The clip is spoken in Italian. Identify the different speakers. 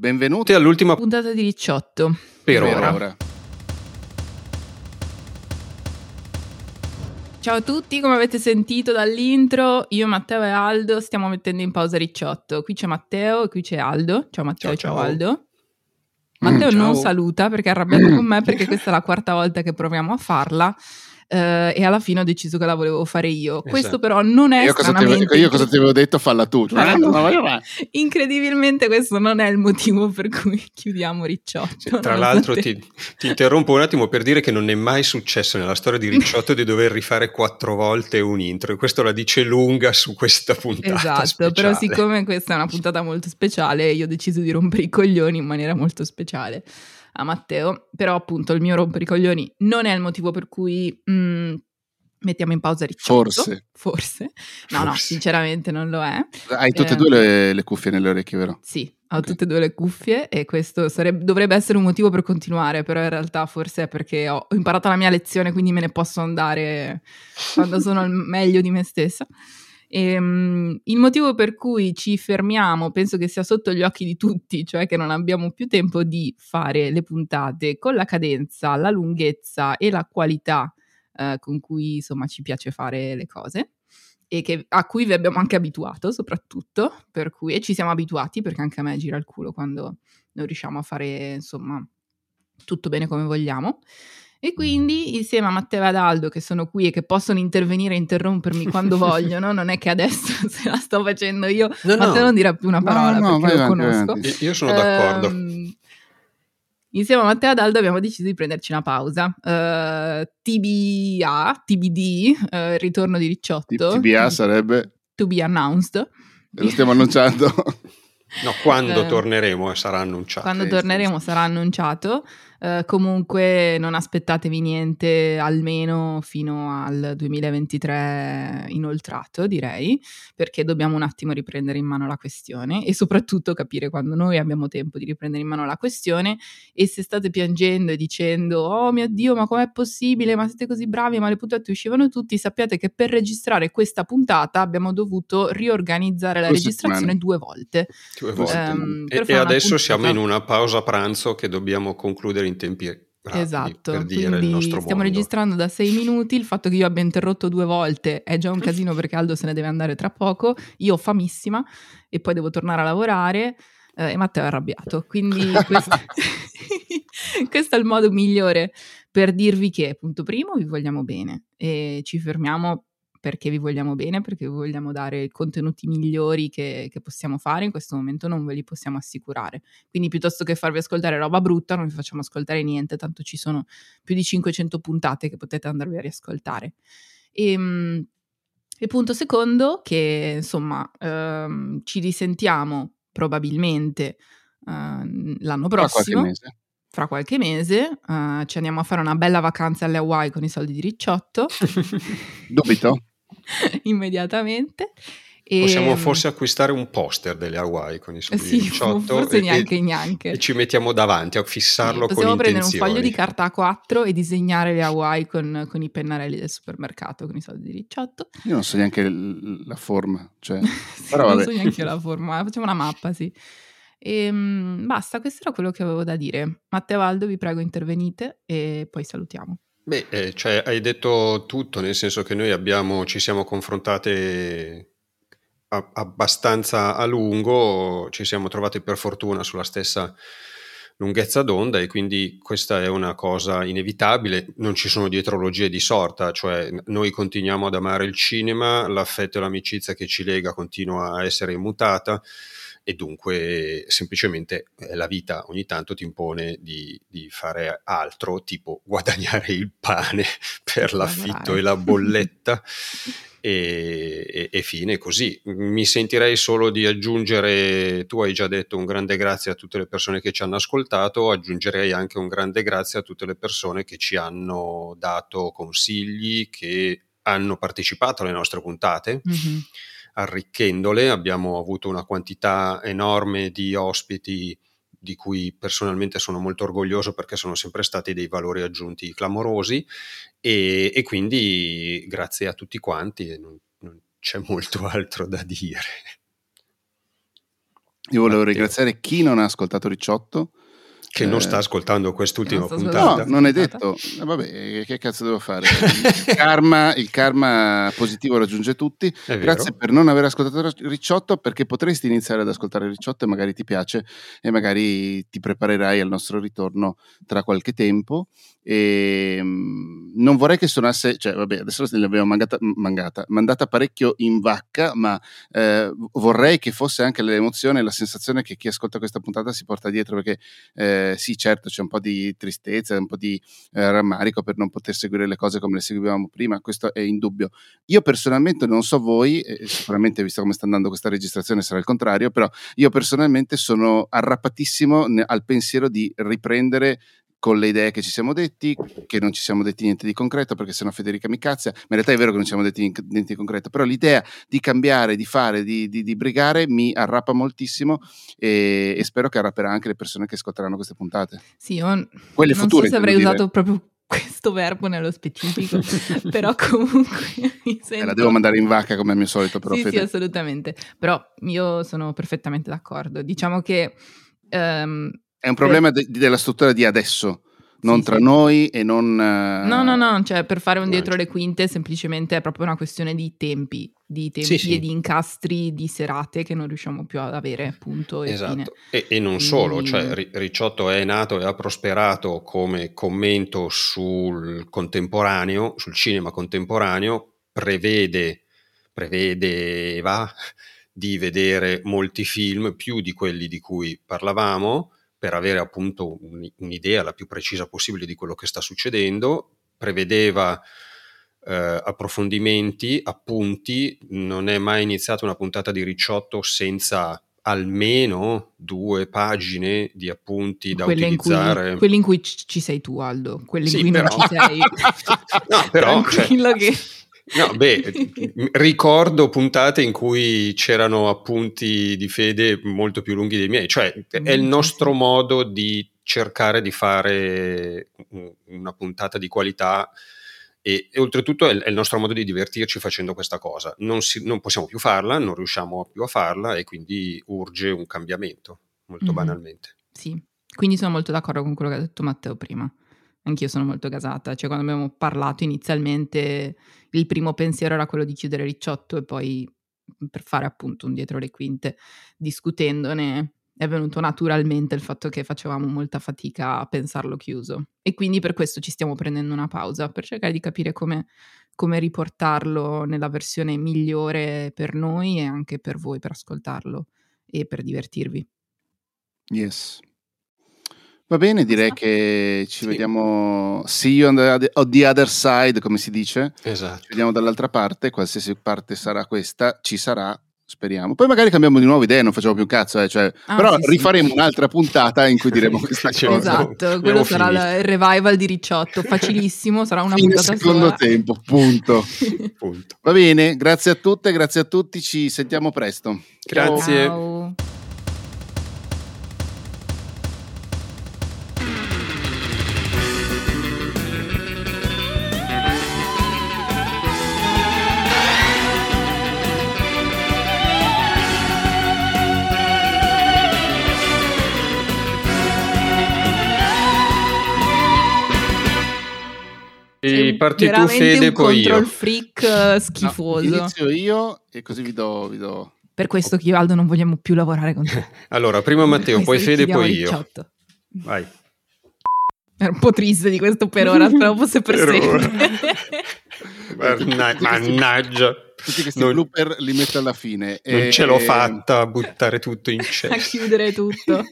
Speaker 1: Benvenuti all'ultima
Speaker 2: puntata di Ricciotto.
Speaker 1: Per, per ora. ora.
Speaker 2: Ciao a tutti, come avete sentito dall'intro, io, Matteo e Aldo stiamo mettendo in pausa Ricciotto. Qui c'è Matteo e qui c'è Aldo. Ciao Matteo, ciao, ciao. ciao Aldo. Matteo mm, non saluta perché è arrabbiato con me perché questa è la quarta volta che proviamo a farla eh, e alla fine ho deciso che la volevo fare io. Esatto. Questo però non è
Speaker 1: io cosa, ti, io cosa ti avevo detto? Falla tu. Cioè,
Speaker 2: Incredibilmente questo non è il motivo per cui chiudiamo Ricciotto.
Speaker 3: Cioè, tra l'altro ti, ti, interrompo un attimo per dire che non è mai successo nella storia di Ricciotto di dover rifare quattro volte un intro e questo la dice lunga su questa puntata.
Speaker 2: Esatto,
Speaker 3: speciale.
Speaker 2: però siccome questa è una puntata molto speciale io ho deciso di rompere i coglioni in maniera molto speciale a Matteo, però appunto il mio rompere i coglioni non è il motivo per cui mh, mm, mettiamo in pausa Ricciotto.
Speaker 1: Forse.
Speaker 2: Forse. No, Forse. no, sinceramente non lo è.
Speaker 1: Hai tutte e eh, due le, le, cuffie nelle orecchie, vero?
Speaker 2: Sì, ho okay. tutte e due le cuffie e questo sarebbe, dovrebbe essere un motivo per continuare, però in realtà forse è perché ho imparato la mia lezione, quindi me ne posso andare quando sono al meglio di me stessa. E, um, il motivo per cui ci fermiamo penso che sia sotto gli occhi di tutti, cioè che non abbiamo più tempo di fare le puntate con la cadenza, la lunghezza e la qualità uh, con cui insomma ci piace fare le cose e che, a cui vi abbiamo anche abituato soprattutto, per cui e ci siamo abituati perché anche a me gira il culo quando non riusciamo a fare insomma tutto bene come vogliamo. E quindi insieme a Matteo e ad Aldo che sono qui e che possono intervenire e interrompermi quando vogliono, non è che adesso se la sto facendo io, no, Matteo no. non dirà più una parola no, perché lo conosco.
Speaker 3: Io sono d'accordo. Um,
Speaker 2: insieme a Matteo e ad Aldo abbiamo deciso di prenderci una pausa. Uh, TBA, TBD, uh, ritorno di Ricciotto.
Speaker 1: TBA sarebbe?
Speaker 2: To be announced.
Speaker 1: Lo stiamo annunciando.
Speaker 3: No, quando uh, torneremo sarà annunciato.
Speaker 2: Quando torneremo sarà annunciato. Uh, comunque non aspettatevi niente almeno fino al 2023 inoltrato, direi, perché dobbiamo un attimo riprendere in mano la questione e soprattutto capire quando noi abbiamo tempo di riprendere in mano la questione e se state piangendo e dicendo "Oh mio Dio, ma com'è possibile? Ma siete così bravi, ma le puntate uscivano tutti", sappiate che per registrare questa puntata abbiamo dovuto riorganizzare la registrazione due volte.
Speaker 3: Due volte. Um, e, e adesso puntata... siamo in una pausa pranzo che dobbiamo concludere in tempi rapidi
Speaker 2: esatto,
Speaker 3: per dire il nostro
Speaker 2: stiamo
Speaker 3: mondo.
Speaker 2: registrando da sei minuti, il fatto che io abbia interrotto due volte è già un casino perché Aldo se ne deve andare tra poco, io ho famissima e poi devo tornare a lavorare eh, e Matteo è arrabbiato, quindi questo, questo è il modo migliore per dirvi che, punto primo, vi vogliamo bene e ci fermiamo perché vi vogliamo bene, perché vi vogliamo dare i contenuti migliori che, che, possiamo fare, in questo momento non ve li possiamo assicurare. Quindi piuttosto che farvi ascoltare roba brutta, non vi facciamo ascoltare niente, tanto ci sono più di 500 puntate che potete andarvi a riascoltare. E, ehm, e punto secondo, che insomma ehm, ci risentiamo probabilmente eh, l'anno prossimo. Fra qualche mese uh, ci andiamo a fare una bella vacanza alle Hawaii con i soldi di Ricciotto.
Speaker 1: Dubito.
Speaker 2: Immediatamente.
Speaker 3: E... Possiamo forse acquistare un poster delle Hawaii con i soldi
Speaker 2: sì,
Speaker 3: di 18
Speaker 2: forse
Speaker 3: e,
Speaker 2: neanche,
Speaker 3: e,
Speaker 2: neanche.
Speaker 3: E ci mettiamo davanti a fissarlo
Speaker 2: sì,
Speaker 3: con
Speaker 2: intenzioni. Possiamo prendere
Speaker 3: un
Speaker 2: foglio di carta A4 e disegnare le Hawaii con, con, i pennarelli del supermercato con i soldi di 18.
Speaker 1: Io non so neanche la forma. Cioè...
Speaker 2: sì, Però, non so neanche la forma, facciamo una mappa, sì. E ehm, basta, questo era quello che avevo da dire. Matteo Aldo, vi prego, intervenite e poi salutiamo.
Speaker 3: Beh, eh, cioè, hai detto tutto, nel senso che noi abbiamo, ci siamo confrontate a, abbastanza a lungo, ci siamo trovati per fortuna sulla stessa lunghezza d'onda e quindi questa è una cosa inevitabile, non ci sono dietrologie di sorta, cioè noi continuiamo ad amare il cinema, l'affetto e l'amicizia che ci lega continua a essere immutata e dunque semplicemente eh, la vita ogni tanto ti impone di, di fare altro, tipo guadagnare il pane per l'affitto e la bolletta e, e, e, fine così. Mi sentirei solo di aggiungere, tu hai già detto un grande grazie a tutte le persone che ci hanno ascoltato, aggiungerei anche un grande grazie a tutte le persone che ci hanno dato consigli, che hanno partecipato alle nostre puntate. Mm-hmm arricchendole. Abbiamo avuto una quantità enorme di ospiti di cui personalmente sono molto orgoglioso perché sono sempre stati dei valori aggiunti clamorosi e, e quindi grazie a tutti quanti non, non c'è molto altro da dire.
Speaker 1: Io volevo
Speaker 3: Matteo.
Speaker 1: ringraziare chi non ha ascoltato Ricciotto.
Speaker 3: Che non
Speaker 1: Eh,
Speaker 3: sta ascoltando quest'ultima
Speaker 2: non
Speaker 3: puntata.
Speaker 1: No, non è
Speaker 2: puntata.
Speaker 1: detto. Eh, vabbè, che cazzo devo fare? Il karma, il karma positivo raggiunge tutti.
Speaker 3: È vero.
Speaker 1: Grazie per non aver ascoltato Ricciotto perché potresti iniziare ad ascoltare Ricciotto e magari ti piace e magari ti preparerai al nostro ritorno tra qualche tempo. E, mm, non vorrei che suonasse, cioè vabbè, adesso l'abbiamo mangata, mangata, mandata parecchio in vacca, ma eh, vorrei che fosse anche l'emozione e la sensazione che chi ascolta questa puntata si porta dietro perché eh, sì, certo, c'è un po' di tristezza, un po' di eh, rammarico per non poter seguire le cose come le seguivamo prima, questo è indubbio. Io personalmente non so voi, eh, sicuramente visto come sta andando questa registrazione sarà il contrario, però io personalmente sono arrapatissimo ne- al pensiero di riprendere con le idee che ci siamo detti, che non ci siamo detti niente di concreto, perché sennò Federica mi cazza, ma in realtà è vero che non ci siamo detti niente di concreto, però l'idea di cambiare, di fare, di, di, di brigare mi arrappa moltissimo e, e spero che arrapperà anche le persone che ascolteranno queste puntate.
Speaker 2: Sì, io
Speaker 1: Quelle
Speaker 2: non
Speaker 1: future,
Speaker 2: so se avrei usato proprio questo verbo nello specifico, però comunque mi
Speaker 1: Eh,
Speaker 2: sento...
Speaker 1: la devo mandare in vacca come al mio solito, però
Speaker 2: sì, sì,
Speaker 1: Fede.
Speaker 2: assolutamente. Però io sono perfettamente d'accordo. Diciamo che... ehm,
Speaker 1: È un problema de- della struttura di adesso, non
Speaker 2: Sì,
Speaker 1: tra
Speaker 2: sì.
Speaker 1: noi e non... eh,
Speaker 2: No, no, no, cioè per fare un dietro le quinte semplicemente è proprio una questione di tempi, di tempi
Speaker 3: Sì, sì.
Speaker 2: e di incastri di serate che non riusciamo più ad avere, punto e fine.
Speaker 3: Esatto, e, e non
Speaker 2: Quindi-
Speaker 3: solo, cioè Ri- Ricciotto è nato e ha prosperato come commento sul contemporaneo, sul cinema contemporaneo, prevede, prevedeva di vedere molti film, più di quelli di cui parlavamo, per avere appunto un- un'idea la più precisa possibile di quello che sta succedendo, prevedeva eh, approfondimenti, appunti, non è mai iniziata una puntata di Ricciotto senza almeno due pagine di appunti da
Speaker 2: Quelle in, cui,
Speaker 3: utilizzare.
Speaker 2: quelle in cui ci sei tu, Aldo, quelle in
Speaker 3: Sì,
Speaker 2: cui
Speaker 3: però-
Speaker 2: non ci sei.
Speaker 3: No, però, cioè-
Speaker 2: che...
Speaker 3: No, beh, ricordo puntate in cui c'erano appunti di fede molto più lunghi dei miei, cioè è il
Speaker 2: Mm,
Speaker 3: nostro modo di cercare di fare un- una puntata di qualità e, e oltretutto è, il- è il nostro modo di divertirci facendo questa cosa. Non, si- non possiamo più farla, non riusciamo più a farla e quindi urge un cambiamento, molto
Speaker 2: Mhm.
Speaker 3: banalmente.
Speaker 2: Sì, quindi sono molto d'accordo con quello che ha detto Matteo prima. Anch'io sono molto gasata. Cioè, quando abbiamo parlato inizialmente, il primo pensiero era quello di chiudere Ricciotto e poi per fare appunto un dietro le quinte, discutendone, è venuto naturalmente il fatto che facevamo molta fatica a pensarlo chiuso. E quindi per questo ci stiamo prendendo una pausa, per cercare di capire come, come riportarlo nella versione migliore per noi e anche per voi, per ascoltarlo e per divertirvi.
Speaker 1: Yes. Va bene, direi che ci
Speaker 3: Sì.
Speaker 1: vediamo. See you on the, other- on the other side, come si dice.
Speaker 3: Esatto.
Speaker 1: Ci vediamo dall'altra parte, qualsiasi parte sarà questa, ci sarà, speriamo. Poi magari cambiamo di nuovo idea, non facciamo più un cazzo, eh, cioè,
Speaker 2: Ah,
Speaker 1: però
Speaker 2: sì, sì.
Speaker 1: rifaremo un'altra puntata in cui diremo questa
Speaker 3: Sì,
Speaker 1: cosa.
Speaker 2: Esatto, quello sarà il revival di Ricciotto, facilissimo, sarà una
Speaker 1: Fine
Speaker 2: puntata
Speaker 1: secondo
Speaker 2: sola.
Speaker 1: tempo, punto.
Speaker 3: Punto.
Speaker 1: Va bene, grazie a tutte, grazie a tutti, ci sentiamo presto.
Speaker 3: Grazie.
Speaker 2: Ciao.
Speaker 3: Parti tu Fede,
Speaker 2: un
Speaker 3: poi
Speaker 2: control
Speaker 3: io.
Speaker 2: freak eh,
Speaker 1: No,
Speaker 2: schifoso.
Speaker 1: inizio io e così vi do, vi do.
Speaker 2: Per questo che io Aldo non vogliamo più lavorare con te.
Speaker 3: Allora, prima Matteo, poi Fede, poi io. Vai.
Speaker 2: Ero un po' triste di questo per ora, speravo fosse per,
Speaker 3: Per
Speaker 2: sempre.
Speaker 3: Manna- Mannaggia.
Speaker 1: Tutti questi
Speaker 3: Non-
Speaker 1: blooper li metto alla fine.
Speaker 3: Non
Speaker 1: E-
Speaker 3: ce l'ho fatta a buttare tutto in
Speaker 2: a
Speaker 3: cesso.
Speaker 2: chiudere tutto.